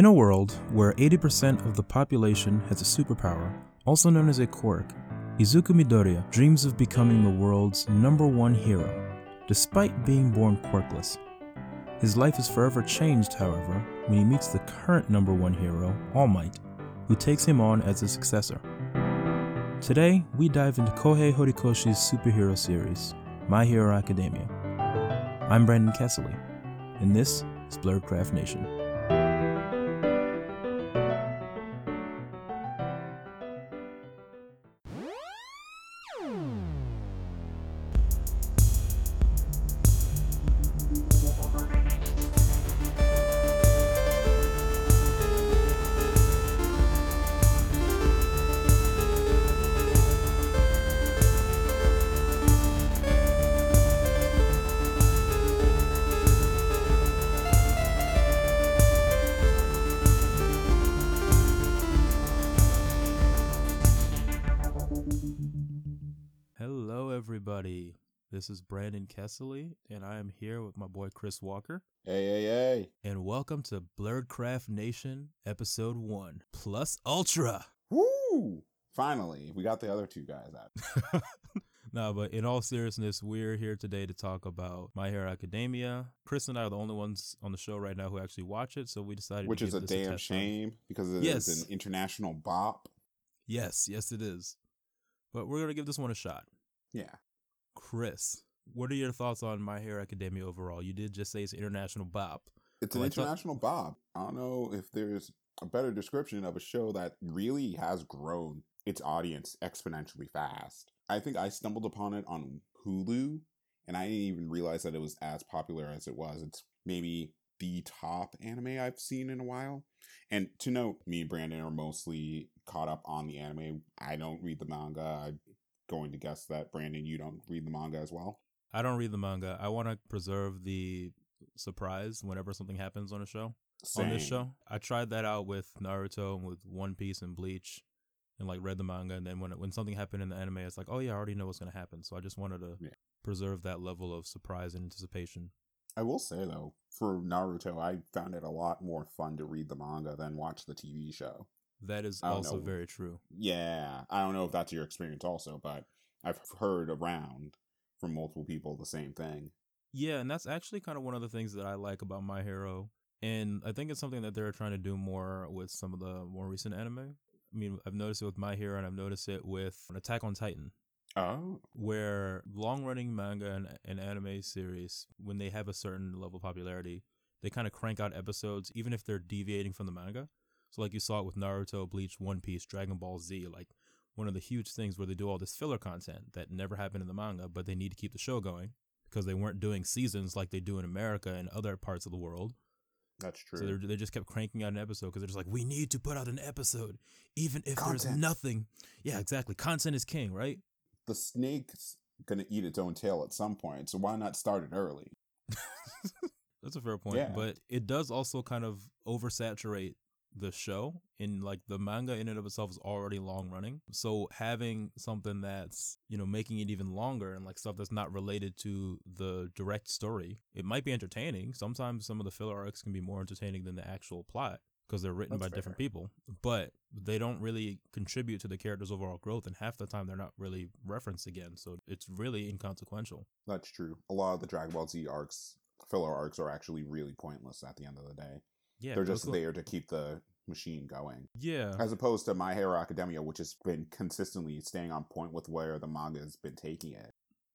In a world where 80% of the population has a superpower, also known as a quirk, Izuku Midoriya dreams of becoming the world's number one hero, despite being born quirkless. His life is forever changed, however, when he meets the current number one hero, All Might, who takes him on as a successor. Today, we dive into Kohei Horikoshi's superhero series, My Hero Academia. I'm Brandon Kessley, and this is Blerdcraft Nation. Everybody. This is Brandon Kessley, and I am here with my boy Chris Walker. Hey, hey, hey. And welcome to Blerdcraft Nation, Episode 1 Plus Ultra. Woo! Finally, we got the other two guys out. no, but in all seriousness, we're here today to talk about My Hero Academia. Chris and I are the only ones on the show right now who actually watch it, so we decided Which is a damn run. shame because it is Yes. an international bop. Yes, yes, it is. But we're going to give this one a shot. Yeah. Chris, what are your thoughts on My Hero Academia overall? You did just say it's an international bop. It's an Well, I thought- international bop. I don't know if there's a better description of a show that really has grown its audience exponentially fast. I think I stumbled upon it on Hulu and I didn't even realize that it was as popular as it was. It's maybe the top anime I've seen in a while. And to note, me and Brandon are mostly caught up on the anime. I don't read the manga. I'm going to guess that Brandon, you don't read the manga as well. I don't read the manga. I want to preserve the surprise whenever something happens on a show. Same. On this show, I tried that out with Naruto and with One Piece and Bleach, and like read the manga. And then when when something happened in the anime, it's like, oh yeah, I already know what's gonna happen. So I just wanted to Yeah. preserve that level of surprise and anticipation. I will say though, for Naruto, I found it a lot more fun to read the manga than watch the TV show. That is also know. very true. Yeah, I don't know if that's your experience also, but I've heard around from multiple people the same thing. Yeah, and that's actually kind of one of the things that I like about My Hero. And I think it's something that they're trying to do more with some of the more recent anime. I mean, I've noticed it with My Hero and I've noticed it with Attack on Titan, Oh, where long running manga and, and anime series, when they have a certain level of popularity, they kind of crank out episodes, even if they're deviating from the manga. So, like you saw it with Naruto, Bleach, One Piece, Dragon Ball Z, like one of the huge things where they do all this filler content that never happened in the manga, but they need to keep the show going because they weren't doing seasons like they do in America and other parts of the world. that's true. So they they just kept cranking out an episode because they're just like, we need to put out an episode, even if there's nothing. Yeah, exactly. Content is king, right? the snake's gonna eat its own tail at some point, so why not start it early? That's a fair point. Yeah. But it does also kind of oversaturate the show in like the manga in and of itself is already long running. So having something that's, you know, making it even longer and like stuff that's not related to the direct story, it might be entertaining. Sometimes some of the filler arcs can be more entertaining than the actual plot because they're written That's by different people, but they don't really contribute to the character's overall growth and half the time they're not really referenced again. So it's really inconsequential. That's true. A lot of the Dragon Ball Z arcs, filler arcs, are actually really pointless at the end of the day. Yeah. They're just there to keep the machine going. Yeah. as opposed to My Hero Academia, which has been consistently staying on point with where the manga has been taking it.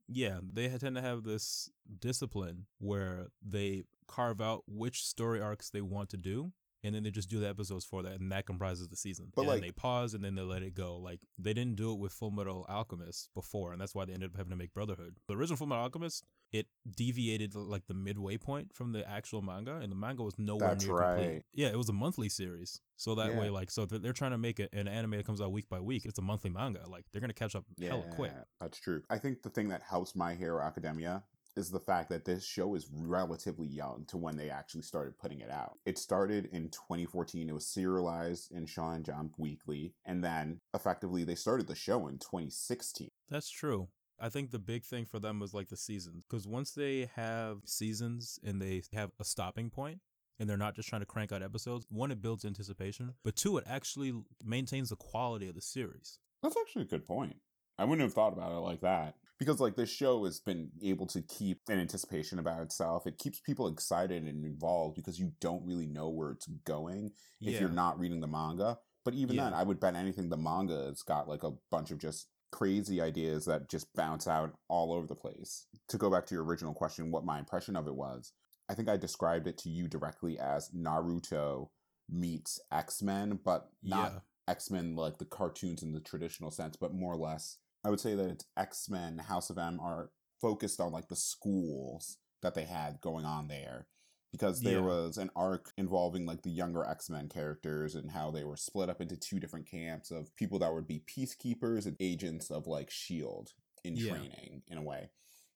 Yeah, they tend to have this discipline where they carve out which story arcs they want to do, and then they just do the episodes for that, and that comprises the season. But, and like- they pause and then they let it go. Like they didn't do it with Full Metal Alchemist before, and that's why they ended up having to make Brotherhood. The original Full Metal Alchemist it deviated like the midway point from the actual manga, and the manga was nowhere That's near right. complete. Yeah, it was a monthly series, so that Yeah. way, like, so they're trying to make it an anime that comes out week by week. It's a monthly manga. Like they're gonna catch up hella quick. That's true. I think the thing that helps My Hero Academia is the fact that this show is relatively young to when they actually started putting it out. It started in 2014. It was serialized in Shonen Jump Weekly, and then effectively they started the show in 2016. That's true. I think the big thing for them was like the seasons because once they have seasons and they have a stopping point, and they're not just trying to crank out episodes, one, it builds anticipation, but two, it actually maintains the quality of the series. That's actually a good point. I wouldn't have thought about it like that. Because like this show has been able to keep an anticipation about itself. It keeps people excited and involved because you don't really know where it's going if Yeah. you're not reading the manga. But even Yeah. then, I would bet anything the manga has got like a bunch of just crazy ideas that just bounce out all over the place. To go back to your original question, what my impression of it was, I think I described it to you directly as Naruto meets X Men, but not Yeah. X Men like the cartoons in the traditional sense, but more or less, I would say that it's X Men House of M are focused on like the schools that they had going on there. Because there Yeah. was an arc involving like the younger X Men characters and how they were split up into two different camps of people that would be peacekeepers and agents of like S.H.I.E.L.D. In Yeah. training in a way.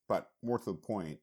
But more to the point,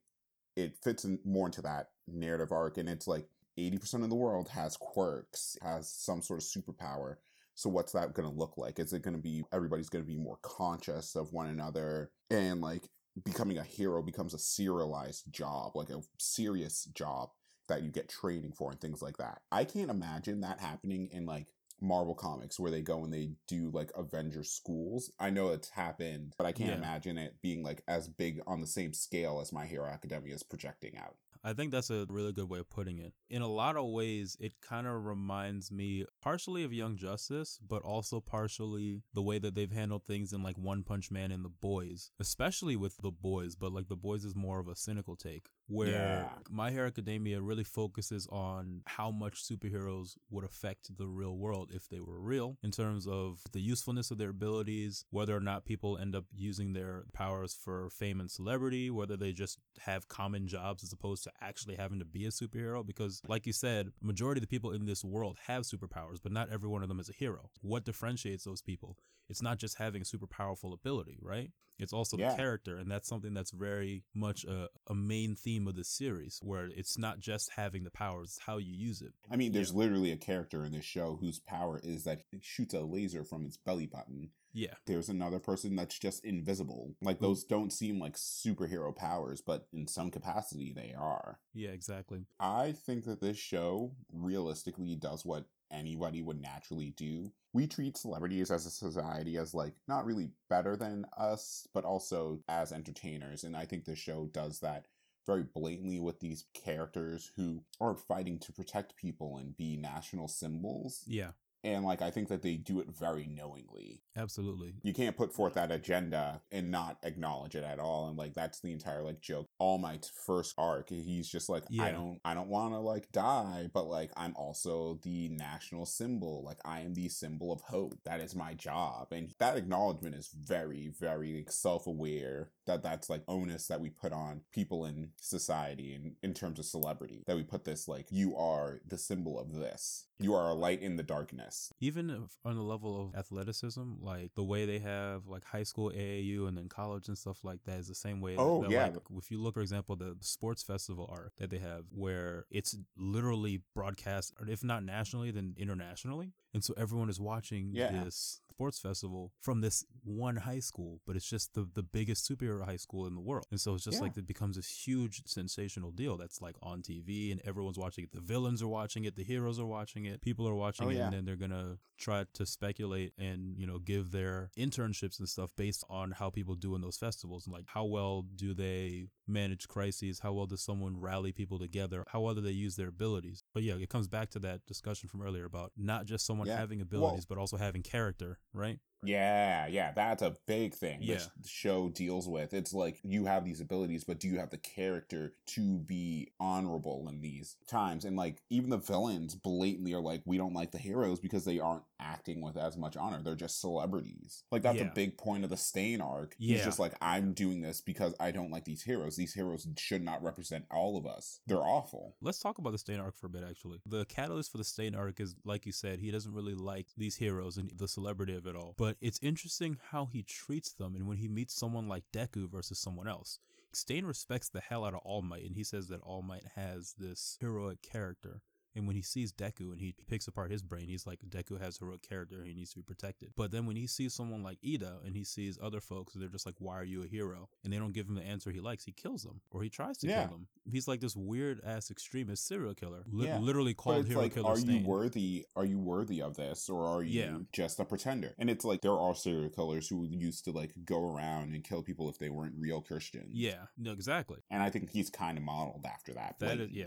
it fits in more into that narrative arc and it's like 80% of the world has quirks, has some sort of superpower. So what's that going to look like? Is it going to be everybody's going to be more conscious of one another and like becoming a hero becomes a serialized job, like a serious job that you get training for and things like that. I can't imagine that happening in like Marvel comics where they go and they do like Avengers schools. I know it's happened, but I can't Yeah. imagine it being like as big on the same scale as My Hero Academia is projecting out. I think that's a really good way of putting it. In a lot of ways, it kind of reminds me partially of Young Justice, but also partially the way that they've handled things in like One Punch Man and The Boys, especially with The Boys, but like The Boys is more of a cynical take, where Yeah. My Hero Academia really focuses on how much superheroes would affect the real world if they were real, in terms of the usefulness of their abilities, whether or not people end up using their powers for fame and celebrity, whether they just have common jobs as opposed to actually having to be a superhero. Because, like you said, majority of the people in this world have superpowers, but not every one of them is a hero. What differentiates those people? It's not just having a super powerful ability, right? It's also Yeah. the character, and that's something that's very much a, a main theme of the series, where it's not just having the powers, it's how you use it. I mean, there's literally a character in this show whose power is that he shoots a laser from his belly button. Yeah. There's another person that's just invisible. Like those don't seem like superhero powers, but in some capacity they are. Yeah, exactly. I think that this show realistically does what anybody would naturally do. We treat celebrities as a society as like not really better than us, but also as entertainers. And I think this show does that very blatantly with these characters who are fighting to protect people and be national symbols. Yeah, And like I think that they do it very knowingly. absolutely. You can't put forth that agenda and not acknowledge it at all. And like that's the entire like joke. All Might's first arc, he's just like, I don't I don't wanna like die, but like I'm also the national symbol. Like I am the symbol of hope. That is my job. And that acknowledgement is very, very self aware that that's like onus that we put on people in society and in terms of celebrity. That we put this like, you are the symbol of this. You are a light in the darkness. Even if on the level of athleticism, like the way they have like high school AAU and then college and stuff like that is the same way. Oh, that, yeah. Like, if you look, for example, the sports festival arc that they have, where it's literally broadcast, if not nationally, then internationally, and so everyone is watching Yeah. this sports festival from this one high school, but it's just the the biggest superhero high school in the world, and so it's just Yeah. like it becomes this huge sensational deal that's like on TV and everyone's watching it. The villains are watching it, the heroes are watching it, people are watching Oh, it, yeah. and then they're gonna try to speculate and you know give their internships and stuff based on how people do in those festivals and like how well do they manage crises how well does someone rally people together how well do they use their abilities but yeah it comes back to that discussion from earlier about not just someone Yeah. having Well- abilities but also having character right Yeah, yeah, that's a big thing which Yeah. the show deals with. It's like you have these abilities, but do you have the character to be honorable in these times? And like even the villains blatantly are like, we don't like the heroes because they aren't acting with as much honor. They're just celebrities. Like that's Yeah. a big point of the Stain arc. He's just like, I'm doing this because I don't like these heroes. These heroes should not represent all of us. They're awful. Let's talk about the Stain arc for a bit, actually. The catalyst for the Stain arc is, like you said, he doesn't really like these heroes and the celebrity of it all. But it's interesting how he treats them and when he meets someone like Deku versus someone else. Stain respects the hell out of All Might and he says that All Might has this heroic character. And when he sees Deku and he picks apart his brain, he's like, Deku has heroic character. He needs to be protected. But then when he sees someone like Iida and he sees other folks, they're just like, why are you a hero? And they don't give him the answer he likes. He kills them or he tries to Yeah. kill them. He's like this weird ass extremist serial killer, li- Yeah. literally called hero like, killer. are Stain. you worthy? Are you worthy of this, or are you Yeah. just a pretender? And it's like there are serial killers who used to like go around and kill people if they weren't real Christians. Yeah, no, exactly. and I think he's kind of modeled after that. That is, yeah.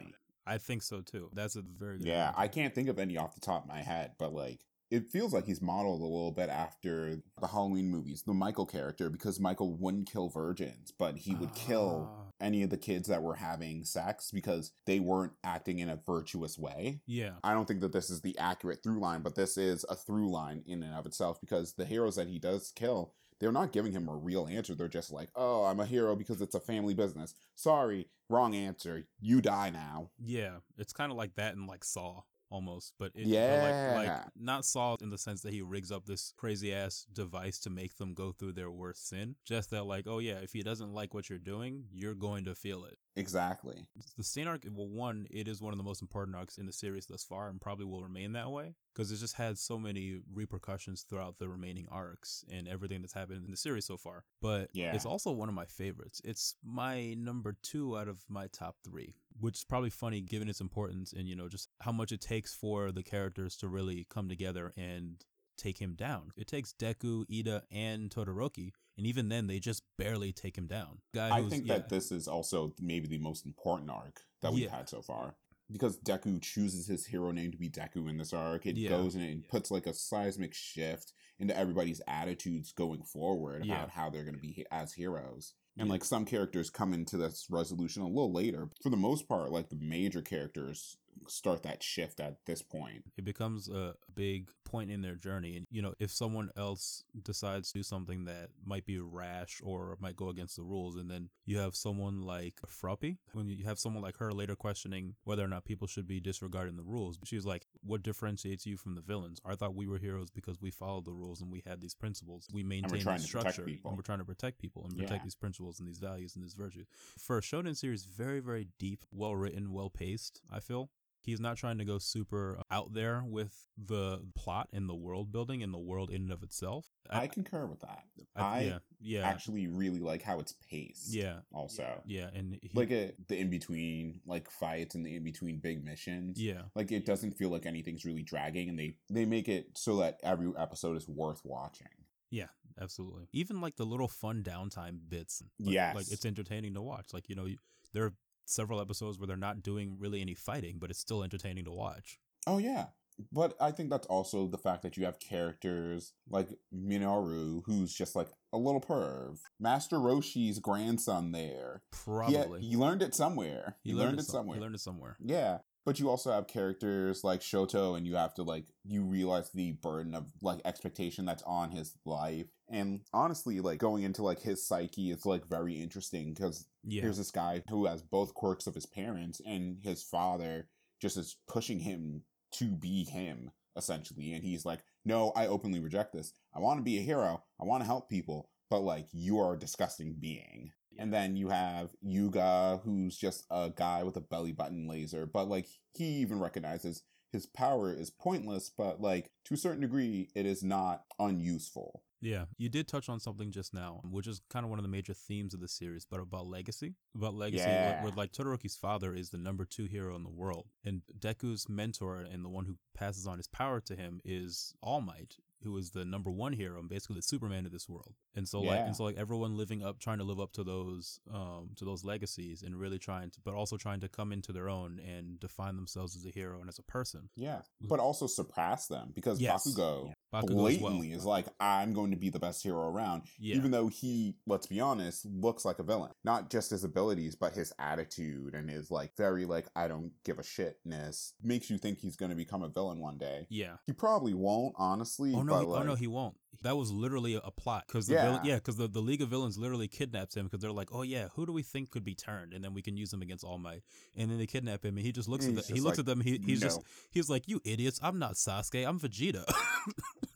I think so too. That's a very good Yeah, I can't think of any off the top of my head, but like it feels like he's modeled a little bit after the Halloween movies, the Michael character, because Michael wouldn't kill virgins, but he would kill Ah, any of the kids that were having sex because they weren't acting in a virtuous way. Yeah, I don't think that this is the accurate through line, but this is a through line in and of itself because the heroes that he does kill, they're not giving him a real answer. They're just like, oh, I'm a hero because it's a family business. Sorry, wrong answer. You die now. yeah. It's kind of like that in like Saw almost, but it, Yeah. like, like not Saw in the sense that he rigs up this crazy ass device to make them go through their worst sin. Just that, like, oh yeah, if he doesn't like what you're doing, you're going to feel it. Exactly. The Stain arc, well, one, it is one of the most important arcs in the series thus far, and probably will remain that way because it's just had so many repercussions throughout the remaining arcs and everything that's happened in the series so far. But Yeah. it's also one of my favorites. It's my number two out of my top three, which is probably funny given its importance and you know just how much it takes for the characters to really come together and take him down. It takes Deku, Iida, and Todoroki, and even then they just barely take him down. Guy I who's- think yeah. that this is also maybe the most important arc that we've Yeah. had so far. Because Deku chooses his hero name to be Deku in this arc. It Yeah. goes in and puts like a seismic shift into everybody's attitudes going forward Yeah. about how they're going to be as heroes. And Yeah. like some characters come into this resolution a little later. For the most part, like the major characters start that shift at this point. it becomes a big point in their journey and you know if someone else decides to do something that might be rash or might go against the rules and then you have someone like Froppy when you have someone like her later questioning whether or not people should be disregarding the rules she's like what differentiates you from the villains? I thought we were heroes because we followed the rules and we had these principles. We maintain the structure and we're trying to protect people and protect Yeah. these principles and these values and these virtues. For a shonen series very very deep well written well paced i feel He's not trying to go super out there with the plot and the world building and the world in and of itself. I, concur with that. I- I yeah, yeah, Actually, really like how it's paced. yeah, Also, yeah, and he, like a, the in between like fights and the in between big missions. yeah, like it doesn't feel like anything's really dragging and they they make it so that every episode is worth watching yeah, absolutely. Even like the little fun downtime bits. like, Yes. like it's entertaining to watch. Like you know, you, there are several episodes where they're not doing really any fighting, but it's still entertaining to watch. oh yeah. But i think that's also the fact that you have characters like minoru who's just like a little perv. Master roshi's grandson there. He- Probably. he, learned it somewhere. He, learned, it some- somewhere. He learned it somewhere. yeah but you also have characters like shoto and you have to like you realize the burden of like expectation that's on his life. And honestly like going into like his psyche it's like very interesting because Yeah, here's this guy who has both quirks of his parents and his father just is pushing him to be him essentially. And he's like no i openly reject this. I want to be a hero. I want to help people. But like you are a disgusting being and then you have yuga who's just a guy with a belly button laser but like he even recognizes his power is pointless but like to a certain degree it is not unuseful. Yeah, you did touch on something just now, which is kind of one of the major themes of the series, but about legacy. About legacy, where- where like Todoroki's father is the number two hero in the world, and Deku's mentor and the one who passes on his power to him is All Might, who is the number one hero and basically the Superman of this world. And so like, and so like everyone living up, trying to live up to those, um, to those legacies, and really trying to, but also trying to come into their own and define themselves as a hero and as a person. yeah but also surpass them because Yes. bakugo Bakugo as well. blatantly is like i'm going to be the best hero around Yeah. even though he let's be honest looks like a villain not just his abilities but his attitude and his like very like i don't give a shitness makes you think he's going to become a villain one day yeah. he probably won't honestly Oh no! He, oh no! He won't. That was literally a, plot because the Yeah. villain, yeah, because the, the League of Villains literally kidnaps him because they're like, oh yeah, who do we think could be turned, and then we can use them against All Might, and then they kidnap him, and he just looks And at he's them. He looks like, at them. He, he's just he's like, you idiots! I'm not Sasuke. I'm Vegeta.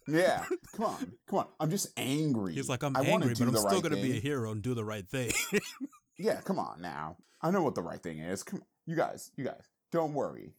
yeah come on come on i'm just angry he's like, I'm I angry, but I'm still right gonna be a hero and do the right thing. yeah come on now i know what the right thing is come you guys you guys don't worry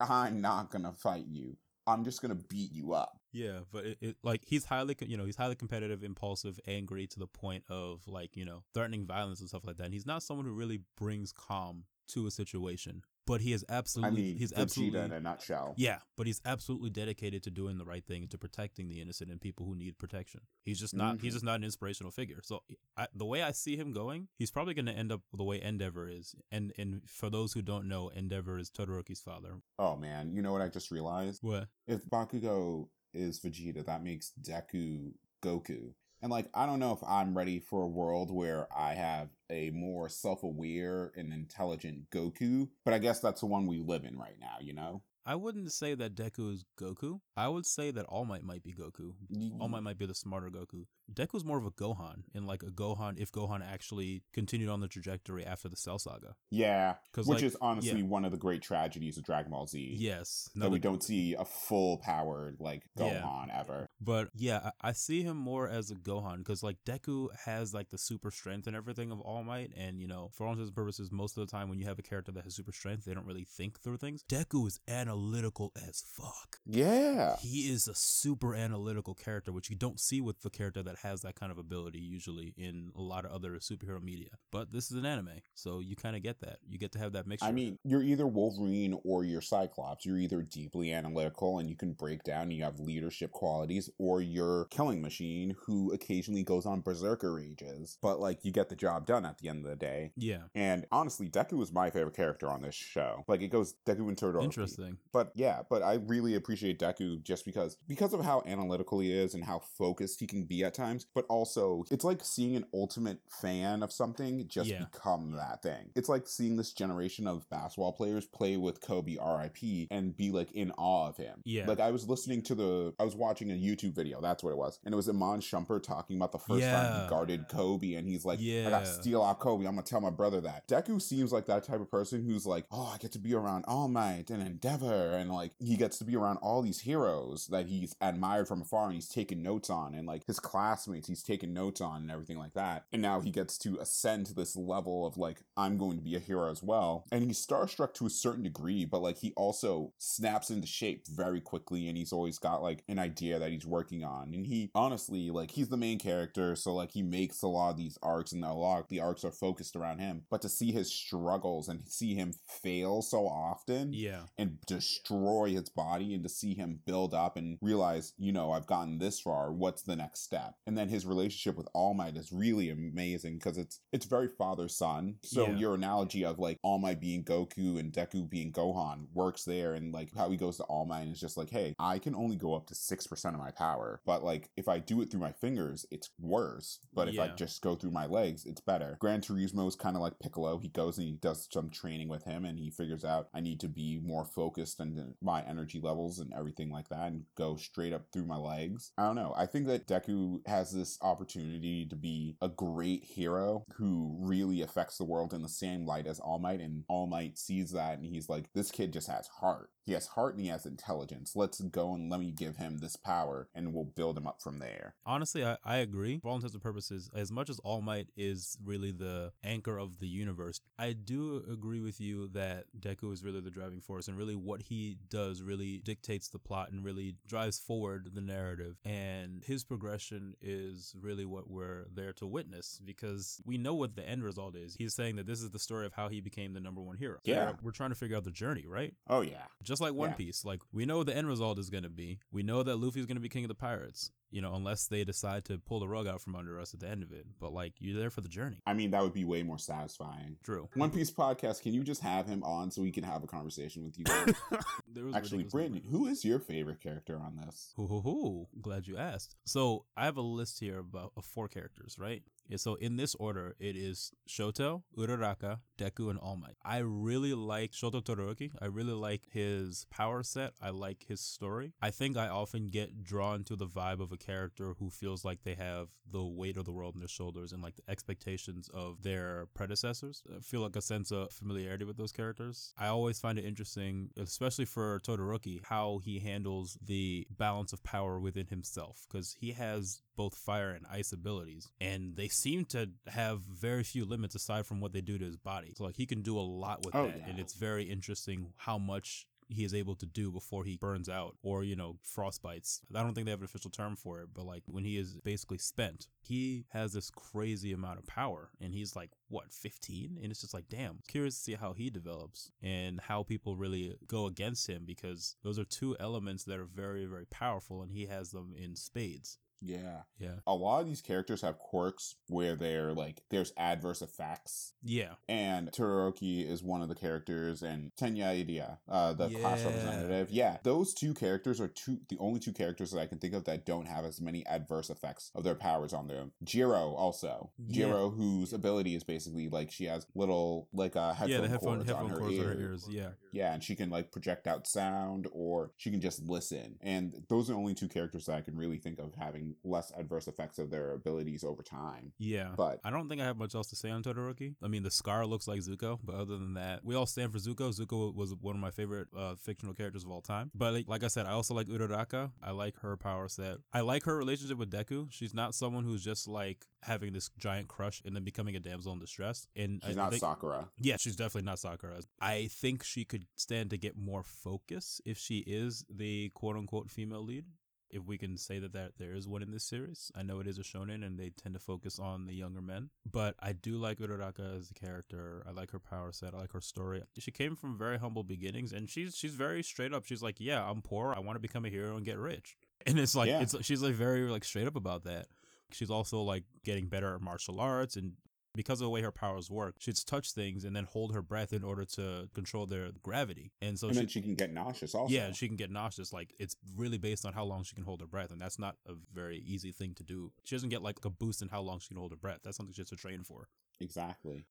I'm not gonna fight you. I'm just gonna beat you up. Yeah, but it, it like he's highly you know he's highly competitive, impulsive, angry to the point of like you know threatening violence and stuff like that. And he's not someone who really brings calm to a situation, but he is I absolutely mean, he's Vegeta absolutely in a nutshell. yeah, but he's absolutely dedicated to doing the right thing and to protecting the innocent and people who need protection. He's just not he's Mhm. just not an inspirational figure. So I, the way I see him going, he's probably going to end up the way Endeavor is. And and for those who don't know, Endeavor is Todoroki's father. Oh man, you know what I just realized? What? If Bakugo is Vegeta, that makes Deku Goku. And like, I don't know if I'm ready for a world where I have a more self aware and intelligent Goku, but I guess that's the one we live in right now, you know? I wouldn't say that Deku is Goku. I would say that All Might might be Goku. All Might might be the smarter Goku. Deku's more of a Gohan, and like a Gohan if Gohan actually continued on the trajectory after the Cell Saga. Yeah, which like, is honestly yeah. one of the great tragedies of Dragon Ball Z. Yes, That we don't see a full powered like Yeah. Gohan ever. But yeah, I, I see him more as a Gohan because like Deku has like the super strength and everything of All Might, and you know, for all intents and purposes, most of the time when you have a character that has super strength, they don't really think through things. Deku is analytical as fuck. Yeah. He is a super analytical character, which you don't see with the character that has that kind of ability usually in a lot of other superhero media. But this is an anime, so you kind of get that. You get to have that mixture. I mean, you're either Wolverine or you're Cyclops. You're either deeply analytical and you can break down and you have leadership qualities, or you're Killing Machine who occasionally goes on berserker rages. But like you get the job done at the end of the day. yeah, And honestly, Deku was my favorite character on this show. Like it goes Deku and Todoroki. interesting. But yeah, but I really appreciate Deku just because because of how analytical he is and how focused he can be at times. But also, it's like seeing an ultimate fan of something just Yeah. become that thing. It's like seeing this generation of basketball players play with Kobe R.I.P. and be like in awe of him. Yeah. Like I was listening to the, I was watching a YouTube video. That's what it was, and it was Iman Shumpert talking about the first time he guarded Kobe, and he's like, yeah. I got to steal out Kobe. I'm gonna tell my brother that. Deku seems like that type of person who's like, oh, I get to be around All Might and Endeavor, and like he gets to be around all these heroes that he's admired from afar and he's taken notes on, and like his classmates he's taken notes on and everything like that. And now he gets to ascend to this level of like, I'm going to be a hero as well. And he's starstruck to a certain degree, but like he also snaps into shape very quickly, and he's always got like an idea that he's working on. And he honestly, like, he's the main character, so like he makes a lot of these arcs, and a lot of the arcs are focused around him. But to see his struggles and see him fail so often, Yeah, and destroy his body and to see him build up and realize, you know, I've gotten this far, what's the next step? And then his relationship with All Might is really amazing because it's it's very father son. So Yeah. your analogy of like All Might being Goku and Deku being Gohan works there and like how he goes to All Might and is just like, hey, I can only go up to six percent of my power. But like if I do it through my fingers, it's worse. But if I just go through my legs, it's better. Gran Torino is kind of like Piccolo. He goes and he does some training with him and he figures out I need to be more focused and my energy levels and everything like that and go straight up through my legs. I don't know. I think that Deku has this opportunity to be a great hero who really affects the world in the same light as All Might and All Might sees that and he's like this kid just has heart. He has heart and he has intelligence. Let's go and let me give him this power and we'll build him up from there. honestly, I, I agree. For all intents and purposes, as much as All Might is really the anchor of the universe, I do agree with you that Deku is really the driving force, and really what he does really dictates the plot and really drives forward the narrative. And his progression is really what we're there to witness because we know what the end result is. He's saying that this is the story of how he became the number one hero. Yeah. we're- we're trying to figure out the journey, right? Oh yeah. Just like One Yeah. Piece, like we know what the end result is going to be. We know that Luffy's going to be king of the pirates, you know, unless they decide to pull the rug out from under us at the end of it. But like you're there for the journey. I mean that would be way more satisfying. True. One Piece podcast, can you just have him on so we can have a conversation with you guys? There was Actually, ridiculous Brandon, who is your favorite character on this? Hoo hoo hoo. Glad you asked. So I have a list here about uh, of four characters, right? Yeah, so in this order, it is Shoto, Uraraka, Deku, and All Might. I really like Shoto Todoroki. I really like his power set. I like his story. I think I often get drawn to the vibe of a character who feels like they have the weight of the world on their shoulders and like the expectations of their predecessors. I feel like a sense of familiarity with those characters. I always find it interesting, especially for Todoroki, how he handles the balance of power within himself because he has both fire and ice abilities, and they seem to have very few limits aside from what they do to his body. So like he can do a lot with Oh, that, yeah. and it's very interesting how much he is able to do before he burns out or, you know, frostbites. I don't think they have an official term for it, but like when he is basically spent, he has this crazy amount of power and he's like, what, 15? And it's just like, damn, curious to see how he develops and how people really go against him because those are two elements that are very, very powerful and he has them in spades. Yeah. Yeah. A lot of these characters have quirks where they're like, there's adverse effects. Yeah. And Todoroki is one of the characters, and Tenya Iida, uh, the class representative. Yeah, those two characters are two the only two characters that I can think of that don't have as many adverse effects of their powers on them. Jiro also. Yeah. Jiro, whose ability is basically like she has little like uh, headphone, yeah, the headphone, cords headphone on her cords on her ears. ears. Yeah. Yeah, and she can like project out sound or she can just listen. And those are the only two characters that I can really think of having less adverse effects of their abilities over time. Yeah. But I don't think I have much else to say on Todoroki. I mean, the scar looks like Zuko, but other than that, we all stand for Zuko. Zuko was one of my favorite uh, fictional characters of all time. But like, like I said, I also like Uraraka. I like her power set. I like her relationship with Deku. She's not someone who's just like having this giant crush and then becoming a damsel in distress. And she's I not think, Sakura. Yeah, she's definitely not Sakura. I think she could stand to get more focus if she is the quote unquote female lead. If we can say that, that there is one in this series, I know it is a shonen and they tend to focus on the younger men, but I do like Uraraka as a character. I like her power set. I like her story. She came from very humble beginnings and she's she's very straight up. She's like, yeah, I'm poor. I want to become a hero and get rich. And it's like Yeah. it's she's like very like straight up about that. She's also like getting better at martial arts and because of the way her powers work, she'd touch things and then hold her breath in order to control their gravity. And so and she, then she can get nauseous also. yeah, she can get nauseous. Like it's really based on how long she can hold her breath, and that's not a very easy thing to do. She doesn't get like a boost in how long she can hold her breath. That's something she has to train for. exactly.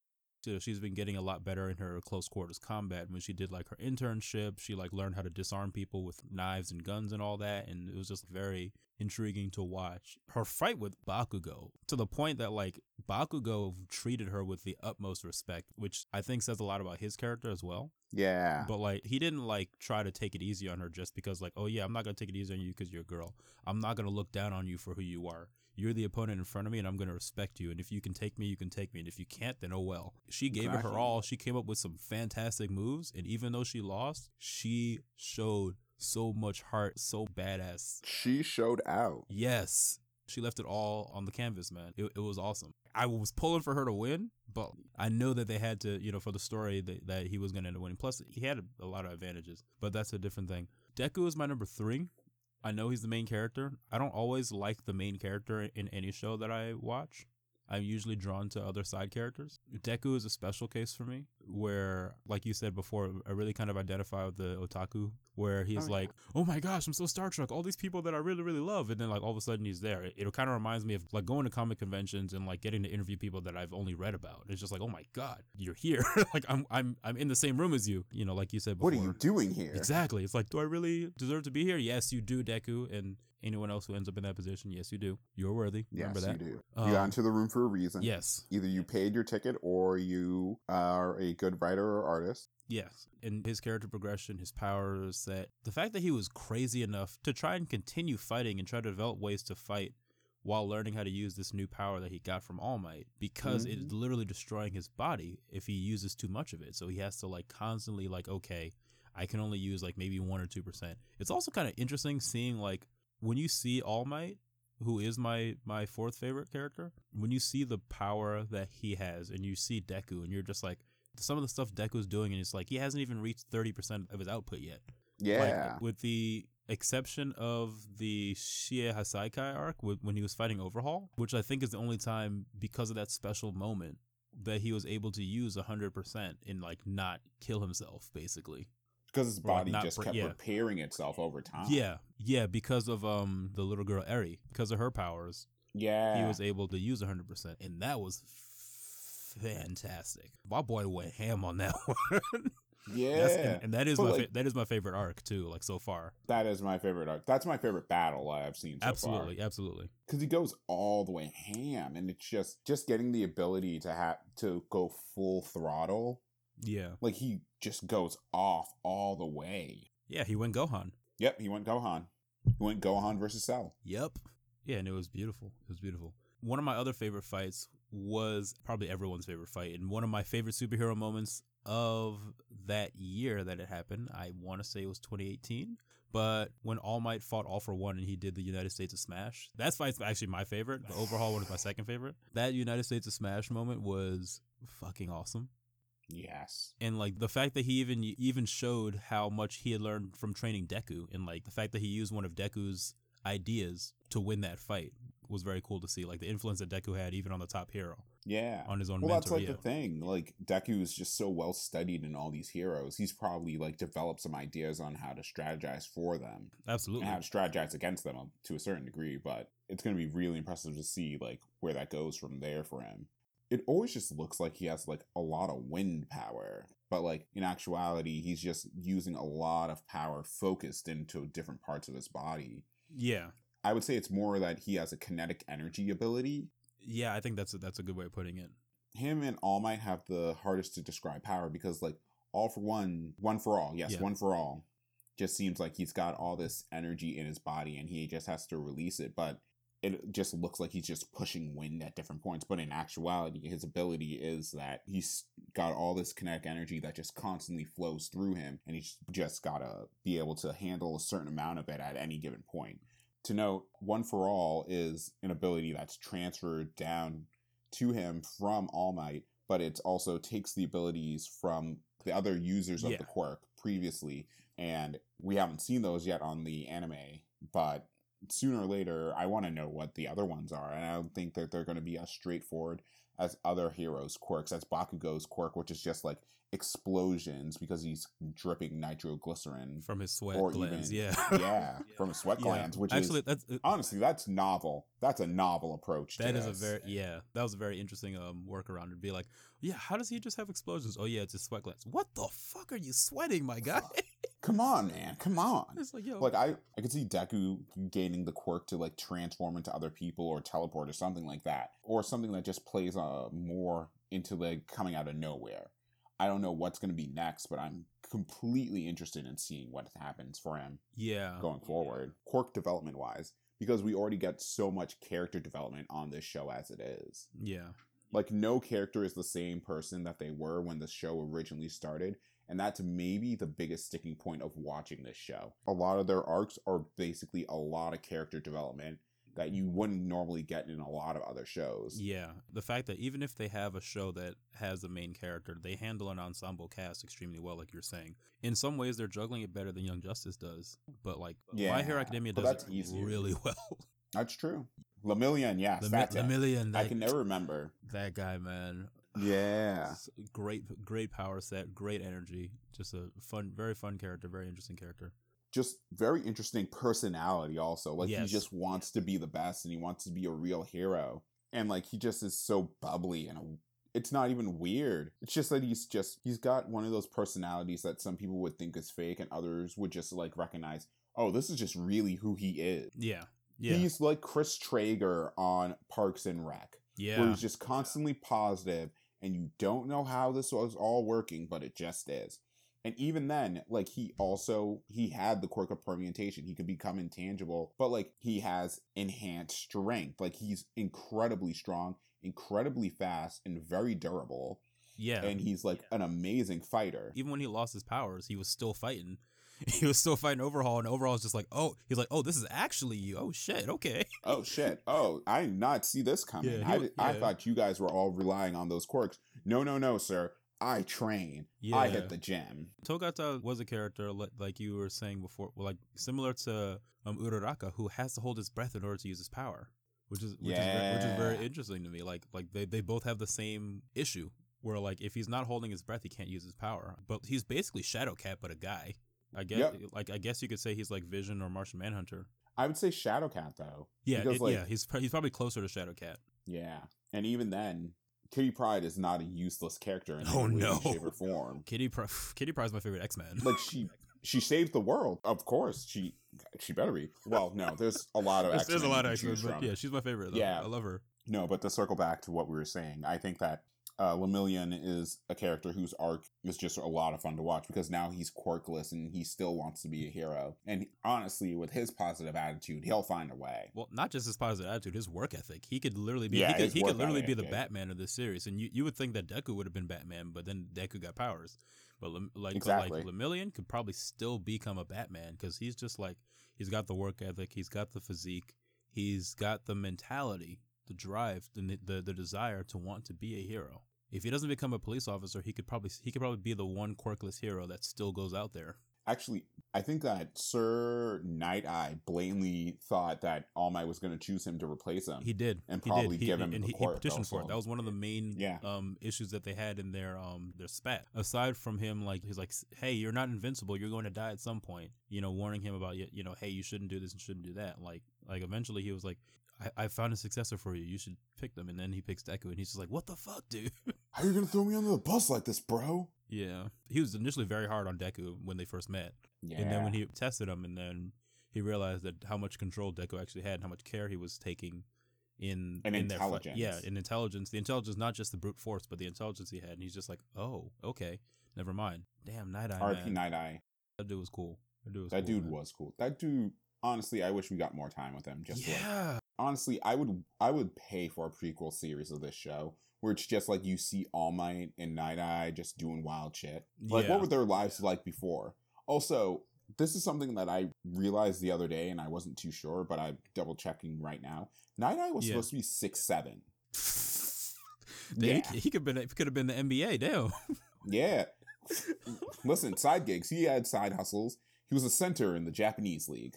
So she's been getting a lot better in her close quarters combat. When she did like her internship, she like learned how to disarm people with knives and guns and all that, and it was just very intriguing to watch. Her fight with Bakugo to the point that like Bakugo treated her with the utmost respect, which I think says a lot about his character as well. Yeah. But like he didn't like try to take it easy on her just because like, oh yeah, I'm not gonna take it easy on you because you're a girl. I'm not gonna look down on you for who you are. You're the opponent in front of me and I'm gonna respect you. And if you can take me, you can take me. And if you can't, then oh well. She gave it her all. She came up with some fantastic moves. And even though she lost, she showed so much heart, so badass. she showed out. Yes. She left it all on the canvas, man. It, it was awesome. I was pulling for her to win, but I know that they had to, you know, for the story that, that he was going to end up winning. Plus, he had a, a lot of advantages, but that's a different thing. Deku is my number three. I know he's the main character. I don't always like the main character in any show that I watch. I'm usually drawn to other side characters. Deku is a special case for me, where, like you said before, I really kind of identify with the otaku, where he's Oh, yeah. like, oh my gosh, I'm so starstruck, all these people that I really, really love. And then, like, all of a sudden he's there. It, it kind of reminds me of, like, going to comic conventions and, like, getting to interview people that I've only read about. It's just like, oh my God, you're here. like, I'm, I'm, I'm in the same room as you, you know, like you said before. What are you doing here? Exactly. It's like, do I really deserve to be here? Yes, you do, Deku. And anyone else who ends up in that position, yes, you do. You're worthy. Yes, Remember that? you do. Um, you got into the room for a reason. Yes. Either you paid your ticket or you are a good writer or artist. Yes. And his character progression, his powers that the fact that he was crazy enough to try and continue fighting and try to develop ways to fight while learning how to use this new power that he got from All Might because Mm-hmm. it's literally destroying his body if he uses too much of it. So he has to like constantly like, okay, I can only use like maybe one or two percent. It's also kind of interesting seeing like when you see All Might, who is my my fourth favorite character, when you see the power that he has and you see Deku and you're just like some of the stuff Deku's doing and it's like he hasn't even reached 30% of his output yet. Yeah. Like, with the exception of the Shie Hassaikai arc when he was fighting Overhaul, which I think is the only time because of that special moment that he was able to use 100% and like not kill himself basically. because his body not just br- kept yeah. repairing itself over time. Yeah, yeah, because of um the little girl Eri, because of her powers, Yeah. he was able to use 100% and that was fantastic. My boy went ham on that one. yeah. And, and that is But, my like, fa- that is my favorite arc too, like so far. that is my favorite arc. That's my favorite battle I've seen so far. absolutely, absolutely. Because he goes all the way ham, and it's just just getting the ability to have to go full throttle. Yeah, Like he just goes off all the way. yeah. He went Gohan. Yep, he went Gohan. He went Gohan versus Cell. Yep. Yeah, and it was beautiful. It was beautiful. One of my other favorite fights was probably everyone's favorite fight, and one of my favorite superhero moments of that year that it happened. I want to say it was 2018. But when All Might fought All for One and he did the United States of Smash, that's fight's actually my favorite. The overhaul one is my second favorite. That United States of Smash moment was fucking awesome. Yes. And like the fact that he even even showed how much he had learned from training Deku, and like the fact that he used one of Deku's ideas to win that fight was very cool to see. Like the influence that Deku had even on the top hero. Yeah. On his own well, that's like the thing. Like Deku is just so well studied in all these heroes. He's probably like developed some ideas on how to strategize for them Absolutely. and how to strategize against them um, to a certain degree. But it's going to be really impressive to see like where that goes from there for him. It always just looks like he has like a lot of wind power, but like in actuality, he's just using a lot of power focused into different parts of his body. Yeah. I would say it's more that he has a kinetic energy ability Yeah, I think that's a, that's a good way of putting it. him and All Might have the hardest to describe power because like all for one, one for all, yes, Yeah. one for all. Just seems like he's got all this energy in his body and he just has to release it, but it just looks like he's just pushing wind at different points. But in actuality, his ability is that he's got all this kinetic energy that just constantly flows through him, and he's just gotta be able to handle a certain amount of it at any given point. To note, One for All is an ability that's transferred down to him from All Might, but it also takes the abilities from the other users of Yeah. the quirk previously, and we haven't seen those yet on the anime, but sooner or later, I want to know what the other ones are, and I don't think that they're going to be as straightforward as other heroes' quirks, as Bakugo's quirk, which is just like explosions because he's dripping nitroglycerin From his sweat Or glands. even- yeah. yeah, from his sweat Yeah. glands, which Actually, is that's uh, honestly that's novel. That's a novel approach. to That is a very yeah. That was a very interesting um workaround. It'd be like, yeah, how does he just have explosions? Oh yeah, it's his sweat glands. What the fuck are you sweating, my guy? Come on, man. Come on. it's like yo, Like I, I could see Deku gaining the quirk to like transform into other people or teleport or something like that, or something that just plays uh more into like coming out of nowhere. I don't know what's going to be next, but I'm completely interested in seeing what happens for him yeah, going forward, quirk development wise, because we already get so much character development on this show as it is. yeah, Like no character is the same person that they were when the show originally started, and that's maybe the biggest sticking point of watching this show. A lot of their arcs are basically a lot of character development that you wouldn't normally get in a lot of other shows. yeah. The fact that even if they have a show that has a main character, they handle an ensemble cast extremely well, like you're saying. In some ways, they're juggling it better than Young Justice does, but like My Yeah, Hero Academia but does it easier. really well. That's true. Lemillion, yes, the, that's the it. million, I can never remember. that guy, man. Yeah. Great, great power set, great energy. Just a fun, very fun character, very interesting character. just very interesting personality also like Yes. he just wants to be the best and he wants to be a real hero and like he just is so bubbly and a, it's not even weird it's just that he's just he's got one of those personalities that some people would think is fake and others would just like recognize oh this is just really who he is Yeah, yeah, he's like chris traeger on parks and rec where yeah, he's just constantly positive and you don't know how this was all working but it just is. And even then like he also he had the quirk of permeation. He could become intangible but like he has enhanced strength. Like he's incredibly strong incredibly fast and very durable. Yeah. and he's like an amazing fighter. Even when he lost his powers, he was still fighting. He was still fighting Overhaul, and Overhaul's just like, oh, he's like, oh, this is actually you. Oh shit, okay. oh shit oh i did not see this coming Yeah, he I, did- I thought you guys were all relying on those quirks no no no sir i train Yeah. i hit the gym Togata was a character like you were saying before, like similar to um, Uraraka, who has to hold his breath in order to use his power, which is which is very, which is very interesting to me. Like like they, they both have the same issue where like if he's not holding his breath, he can't use his power. But he's basically Shadow Cat, but a guy. I guess Yep. like I guess you could say he's like Vision or Martian Manhunter. I would say Shadowcat though. Yeah, Because, it- like- yeah, he's he's probably closer to Shadowcat. Yeah. And even then, Kitty Pryde is not a useless character in Oh, any no. shape, or form. Kitty Pry- Kitty Pryde's my favorite X Man. Like she she saved the world. Of course. She she better be. Well, no, there's a lot of there's, there's a lot of X Men, yeah, she's my favorite. Though. Yeah. I love her. No, but to circle back to what we were saying, I think that uh, Lemillion is a character whose arc is just a lot of fun to watch because now he's quirkless and he still wants to be a hero. And honestly, with his positive attitude, he'll find a way. Well, not just his positive attitude, his work ethic. He could literally be Yeah, he could, he could literally be the. Batman of this series. And you, you would think that Deku would have been Batman, but then Deku got powers. But like Exactly. but like Lemillion could probably still become a Batman because he's just like he's got the work ethic, he's got the physique, he's got the mentality, the drive, the the, the desire to want to be a hero. If he doesn't become a police officer, he could probably he could probably be the one quirkless hero that still goes out there. Actually, I think that Sir Night Eye blatantly thought that All Might was going to choose him to replace him. He did, And he probably did. He, give him and the he, he petitioned for it. That was one of the main Yeah. um issues that they had in their um their spat. Aside from him, like he's like, hey, you're not invincible. You're going to die at some point. You know, warning him about you know, hey, you shouldn't do this and shouldn't do that. Like like eventually he was like. I, I found a successor for you. You should pick them, and then he picks Deku, and he's just like, "What the fuck, dude?" How are you going to throw me under the bus like this, bro? yeah, he was initially very hard on Deku when they first met, Yeah. and then when he tested him, and then he realized that how much control Deku actually had, and how much care he was taking in And in their fight. intelligence. yeah, in intelligence. The intelligence, not just the brute force, but the intelligence he had. And he's just like, oh, okay, never mind. Damn, Night Eye, RP man. Night Eye. That dude was cool. That dude was That cool, dude man. was cool. That dude, honestly, I wish we got more time with him. Just like, yeah, honestly, I would I would pay for a prequel series of this show where it's just like you see All Might and Night Eye just doing wild shit. Like, Yeah. what were their lives like before? Also, this is something that I realized the other day, and I wasn't too sure, but I'm double checking right now. Night Eye was Yeah. supposed to be six seven. Yeah. he, he could been he could have been the NBA. Damn. Yeah. Listen, side gigs. He had side hustles. He was a center in the Japanese league.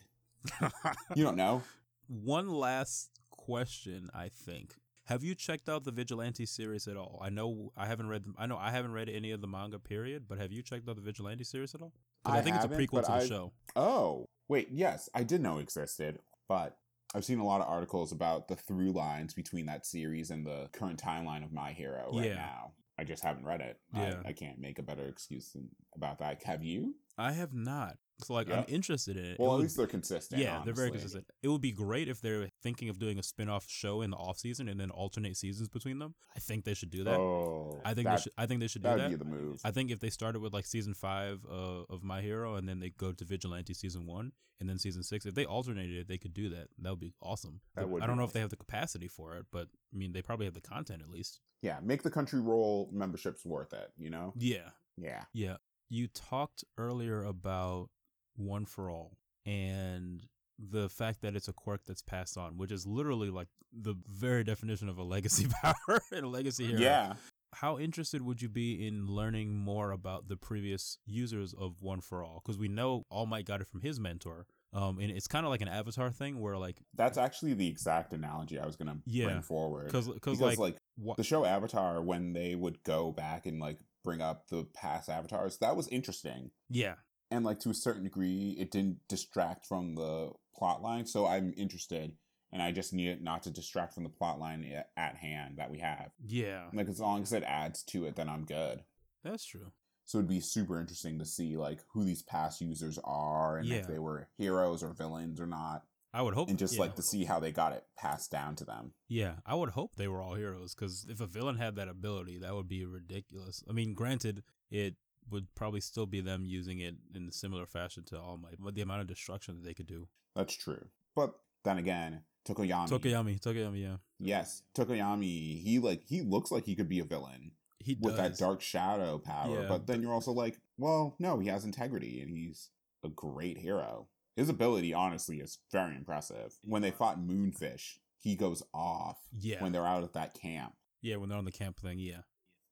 You don't know. One last question, I think. Have you checked out the Vigilante series at all? I know I haven't read. I know I haven't read any of the manga. Period. But have you checked out the Vigilante series at all? I, I think it's a prequel to the I- show. Oh, wait, yes, I did know it existed, but I've seen a lot of articles about the through lines between that series and the current timeline of My Hero right Yeah. now. I just haven't read it. Yeah. I, I can't make a better excuse than, about that. Have you? I have not. So like. I'm interested in it. Well, It at would- least they're consistent. yeah, they're very consistent. It would be great if they're thinking of doing a spin-off show in the off season and then alternate seasons between them. I think they should do that. Oh, I think that, they should. I think they should do that be the move. I think if they started with like season five uh, of My Hero and then they go to Vigilante season one and then season six, if they alternated it, they could do that. That would be awesome. That would I don't know if they have the capacity for it, but I mean, they probably have the content at least. yeah, make the Crunchyroll memberships worth it. You know? Yeah, Yeah. yeah. You talked earlier about One for All and the fact that it's a quirk that's passed on, which is literally like the very definition of a legacy power and a legacy hero. Yeah. how interested would you be in learning more about the previous users of One for All? Because we know All Might got it from his mentor. Um, and it's kind of like an avatar thing where like, That's actually the exact analogy I was gonna Yeah, bring forward. because because like, like wha- the show Avatar, when they would go back and like bring up the past avatars, that was interesting. yeah, And like to a certain degree, it didn't distract from the plot line. So I'm interested, and I just need it not to distract from the plot line at hand that we have. yeah, Like as long as it adds to it, then I'm good. that's true. So it'd be super interesting to see like who these past users are and Yeah. if they were heroes or villains or not, I would hope, and just yeah. like to see how they got it passed down to them. Yeah, I would hope they were all heroes because if a villain had that ability, that would be ridiculous. I mean, granted, it would probably still be them using it in a similar fashion to All Might, but the amount of destruction that they could do. That's true. But then again, Tokoyami. Tokoyami, Tokoyami, yeah, Yes, Tokoyami. He like he looks like he could be a villain he with that dark shadow power. Yeah, but then you're also like, well, no, he has integrity and he's a great hero. His ability, honestly, is very impressive. When they fought Moonfish, he goes off Yeah, when they're out at that camp. yeah, when they're on the camp thing, yeah.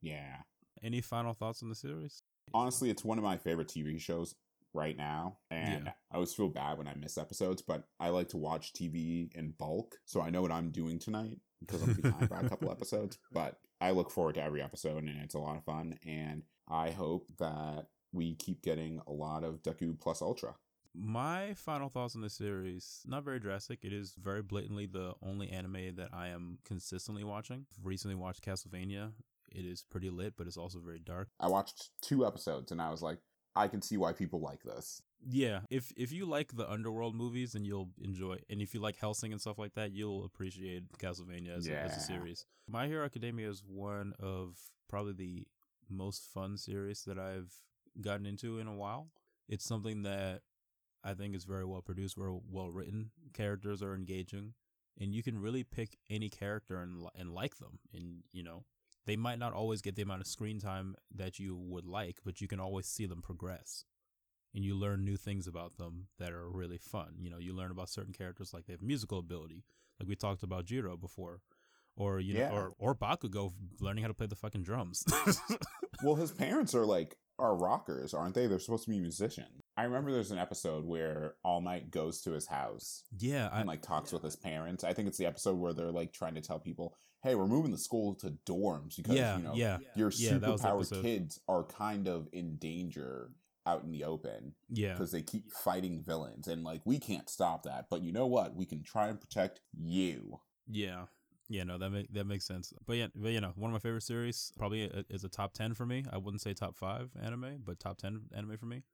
Yeah. Any final thoughts on the series? Honestly, it's one of my favorite TV shows right now. And Yeah. I always feel bad when I miss episodes, but I like to watch TV in bulk. So I know what I'm doing tonight because I'm behind by a couple episodes. But I look forward to every episode and it's a lot of fun. And I hope that we keep getting a lot of Deku Plus Ultra. My final thoughts on the series, not very drastic. It is very blatantly the only anime that I am consistently watching. Recently watched Castlevania. It is pretty lit, but it's also very dark. I watched two episodes and I was like, I can see why people like this. Yeah, if if you like the underworld movies, then you'll enjoy. And if you like Helsing and stuff like that, you'll appreciate Castlevania as, a, as a series. My Hero Academia is one of probably the most fun series that I've gotten into in a while. It's something that I think is very well produced, very well written. Characters are engaging, and you can really pick any character and and like them. And you know, they might not always get the amount of screen time that you would like, but you can always see them progress. And you learn new things about them that are really fun. You know, you learn about certain characters like they have musical ability, like we talked about Jiro before, or you know, Yeah. or or Bakugo learning how to play the fucking drums. Well, his parents are like are rockers, aren't they? They're supposed to be musicians. I remember there's an episode where All Might goes to his house yeah, I and like talks with his parents. I think it's the episode where they're like trying to tell people, "Hey, we're moving the school to dorms because yeah, you know yeah, your Yeah, superpowered kids are kind of in danger out in the open yeah. because they keep fighting villains, and like we can't stop that. But you know what? We can try and protect you." Yeah. Yeah, no, that make, that makes sense. But yeah, but you know, one of my favorite series probably is a top 10 for me. I wouldn't say top 5 anime, but top 10 anime for me.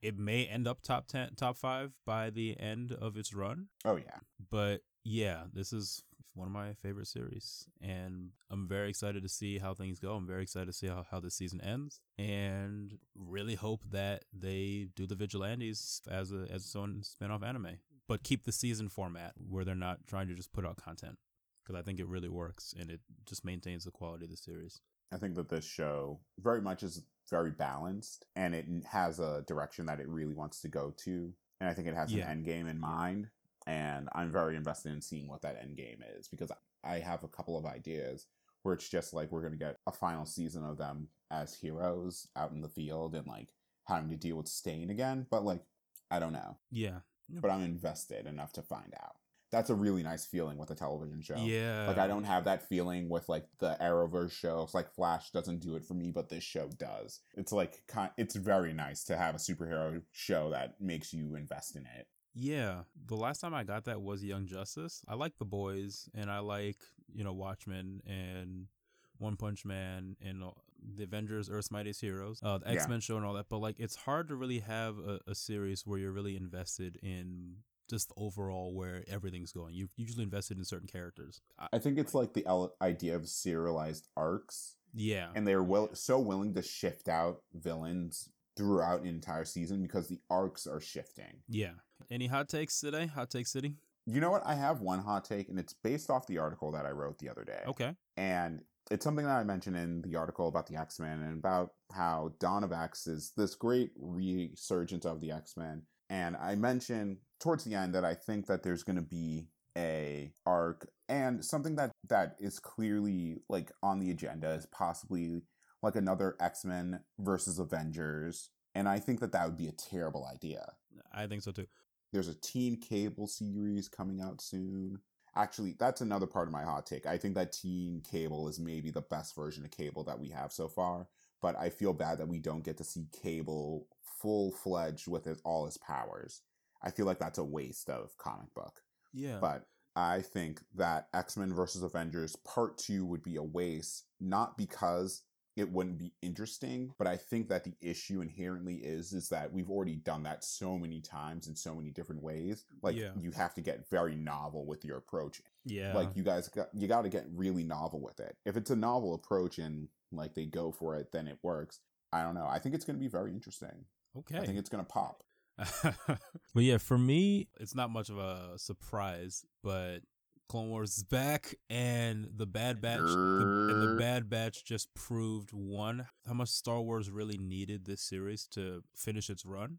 It may end up top 10 top 5 by the end of its run, Oh yeah, but yeah, this is one of my favorite series and I'm very excited to see how things go. I'm very excited to see how, how this season ends and really hope that they do the Vigilantes as a as its own spin-off anime, but keep the season format where they're not trying to just put out content because I think it really works and it just maintains the quality of the series. I think that this show very much is very balanced and it has a direction that it really wants to go to. And I think it has Yeah. an end game in mind. And I'm very invested in seeing what that end game is because I have a couple of ideas where it's just like we're going to get a final season of them as heroes out in the field and like having to deal with Stain again. But like, I don't know. Yeah. But I'm invested enough to find out. That's a really nice feeling with a television show. Yeah. Like I don't have that feeling with like the Arrowverse shows. Like Flash doesn't do it for me, but this show does. It's like it's very nice to have a superhero show that makes you invest in it. Yeah, the last time I got that was Young Justice. I like The Boys, and I like you know Watchmen and One Punch Man and the Avengers, Earth's Mightiest Heroes, uh, the X Men show, and all that. But like, it's hard to really have a, a series where you're really invested in just the overall where everything's going. You've usually invested in certain characters. I, I think it's like the el- idea of serialized arcs, yeah, and they're will- so willing to shift out villains throughout an entire season because the arcs are shifting. yeah. Any hot takes today? Hot take city. You know what? I have one hot take, and it's based off the article that I wrote the other day. Okay. And it's something that I mentioned in the article about the X Men and about how Dawn of X is this great resurgence of the X Men. And I mentioned towards the end that I think that there's going to be a arc and something that that is clearly like on the agenda is possibly like another X Men versus Avengers. And I think that that would be a terrible idea I think so too. there's a teen cable series coming out soon actually that's another part of my hot take i think that teen cable is maybe the best version of cable that we have so far but i feel bad that we don't get to see cable full-fledged with his, all his powers i feel like that's a waste of comic book Yeah. but I think that X Men versus Avengers Part 2 would be a waste, not because it wouldn't be interesting, but I think that the issue inherently is is that we've already done that so many times in so many different ways. Like Yeah. you have to get very novel with your approach. yeah. Like you guys got you got to get really novel with it. If it's a novel approach and like they go for it, then it works. I don't know. I think it's going to be very interesting. okay. I think it's going to pop. but yeah, for me, it's not much of a surprise, but Clone Wars is back, and the Bad Batch, the, and the Bad Batch just proved one how much Star Wars really needed this series to finish its run.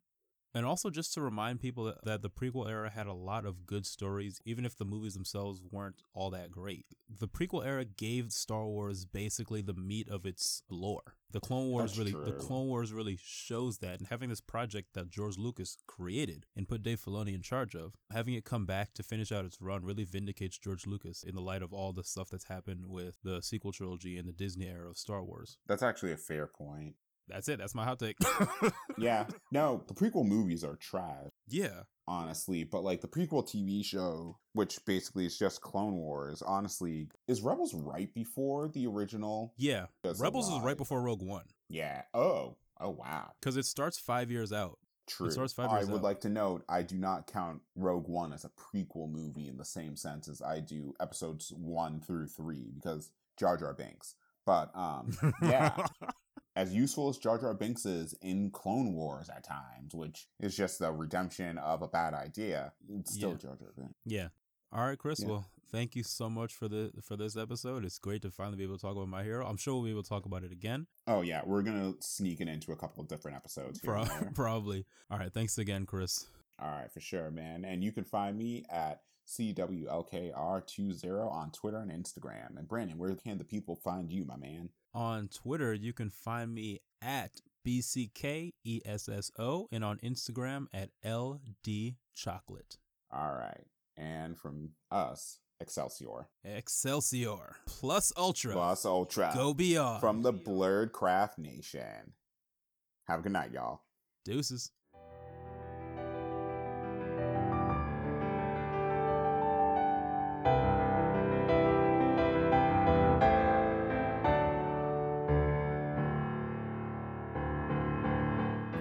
And also just to remind people that, that the prequel era had a lot of good stories, even if the movies themselves weren't all that great. The prequel era gave Star Wars basically the meat of its lore. The Clone Wars That's really the. Clone Wars really shows that and having this project that George Lucas created and put Dave Filoni in charge of, having it come back to finish out its run really vindicates George Lucas in the light of all the stuff that's happened with the sequel trilogy and the Disney era of Star Wars. That's actually a fair point. That's it. That's my hot take. Yeah. No, the prequel movies are trash. yeah. honestly. But like the prequel TV show, which basically is just Clone Wars, honestly, is Rebels right before the original? Yeah. That's Rebels is right before Rogue One Yeah. Oh. Oh wow. because it starts five years out. True. starts five I would out. like to note I do not count Rogue One as a prequel movie in the same sense as I do episodes one through three because Jar Jar Binks. But um, yeah, as useful as Jar Jar Binks is in Clone Wars at times, which is just the redemption of a bad idea, it's still Yeah. Jar Jar Binks. Yeah. All right, Chris. Yeah. Well, thank you so much for the for this episode. It's great to finally be able to talk about my hero. I'm sure we'll be able to talk about it again. Oh yeah, we're gonna sneak it into a couple of different episodes. Pro- probably. All right. Thanks again, Chris. All right, for sure, man. And you can find me at CWLKR20 on Twitter and Instagram. And Brandon, where can the people find you, my man? On Twitter, you can find me at BCKESSO and on Instagram at LD Chocolate. All right. And from us, Excelsior. Excelsior plus Ultra. Plus Ultra. Go beyond. From the Nerdcraft Nation. Have a good night, y'all. Deuces.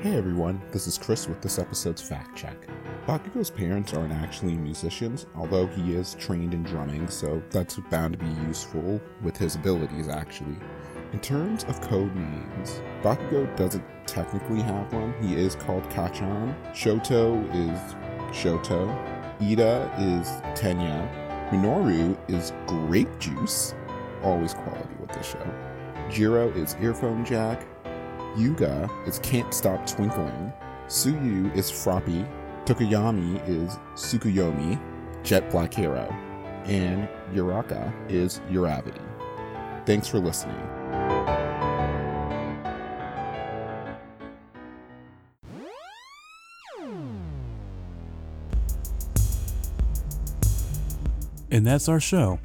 Hey everyone, this is Chris with this episode's fact check. Bakugo's parents aren't actually musicians, although he is trained in drumming, so that's bound to be useful with his abilities actually. In terms of code names, Bakugo doesn't technically have one. He is called Kacchan. Shoto is Shoto. Iida is Tenya. Minoru is Grape Juice. Always quality with this show. Jiro is Earphone Jack. Yuga is Can't Stop Twinkling. Tsuyu is Froppy. Tokoyami is Tsukuyomi, Jet Black Hero. And Uraraka is Uravity. Thanks for listening. And that's our show.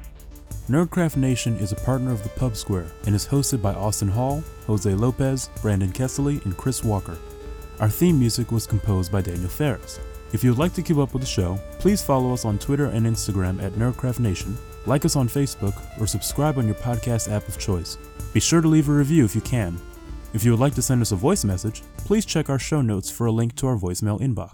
Nerdcraft Nation is a partner of the Pub Square and is hosted by Austin Hall, Jose Lopez, Brandon Kessley, and Chris Walker. Our theme music was composed by Daniel Ferris. If you would like to keep up with the show, please follow us on Twitter and Instagram at Nerdcraft Nation, like us on Facebook, or subscribe on your podcast app of choice. Be sure to leave a review if you can. If you would like to send us a voice message, please check our show notes for a link to our voicemail inbox.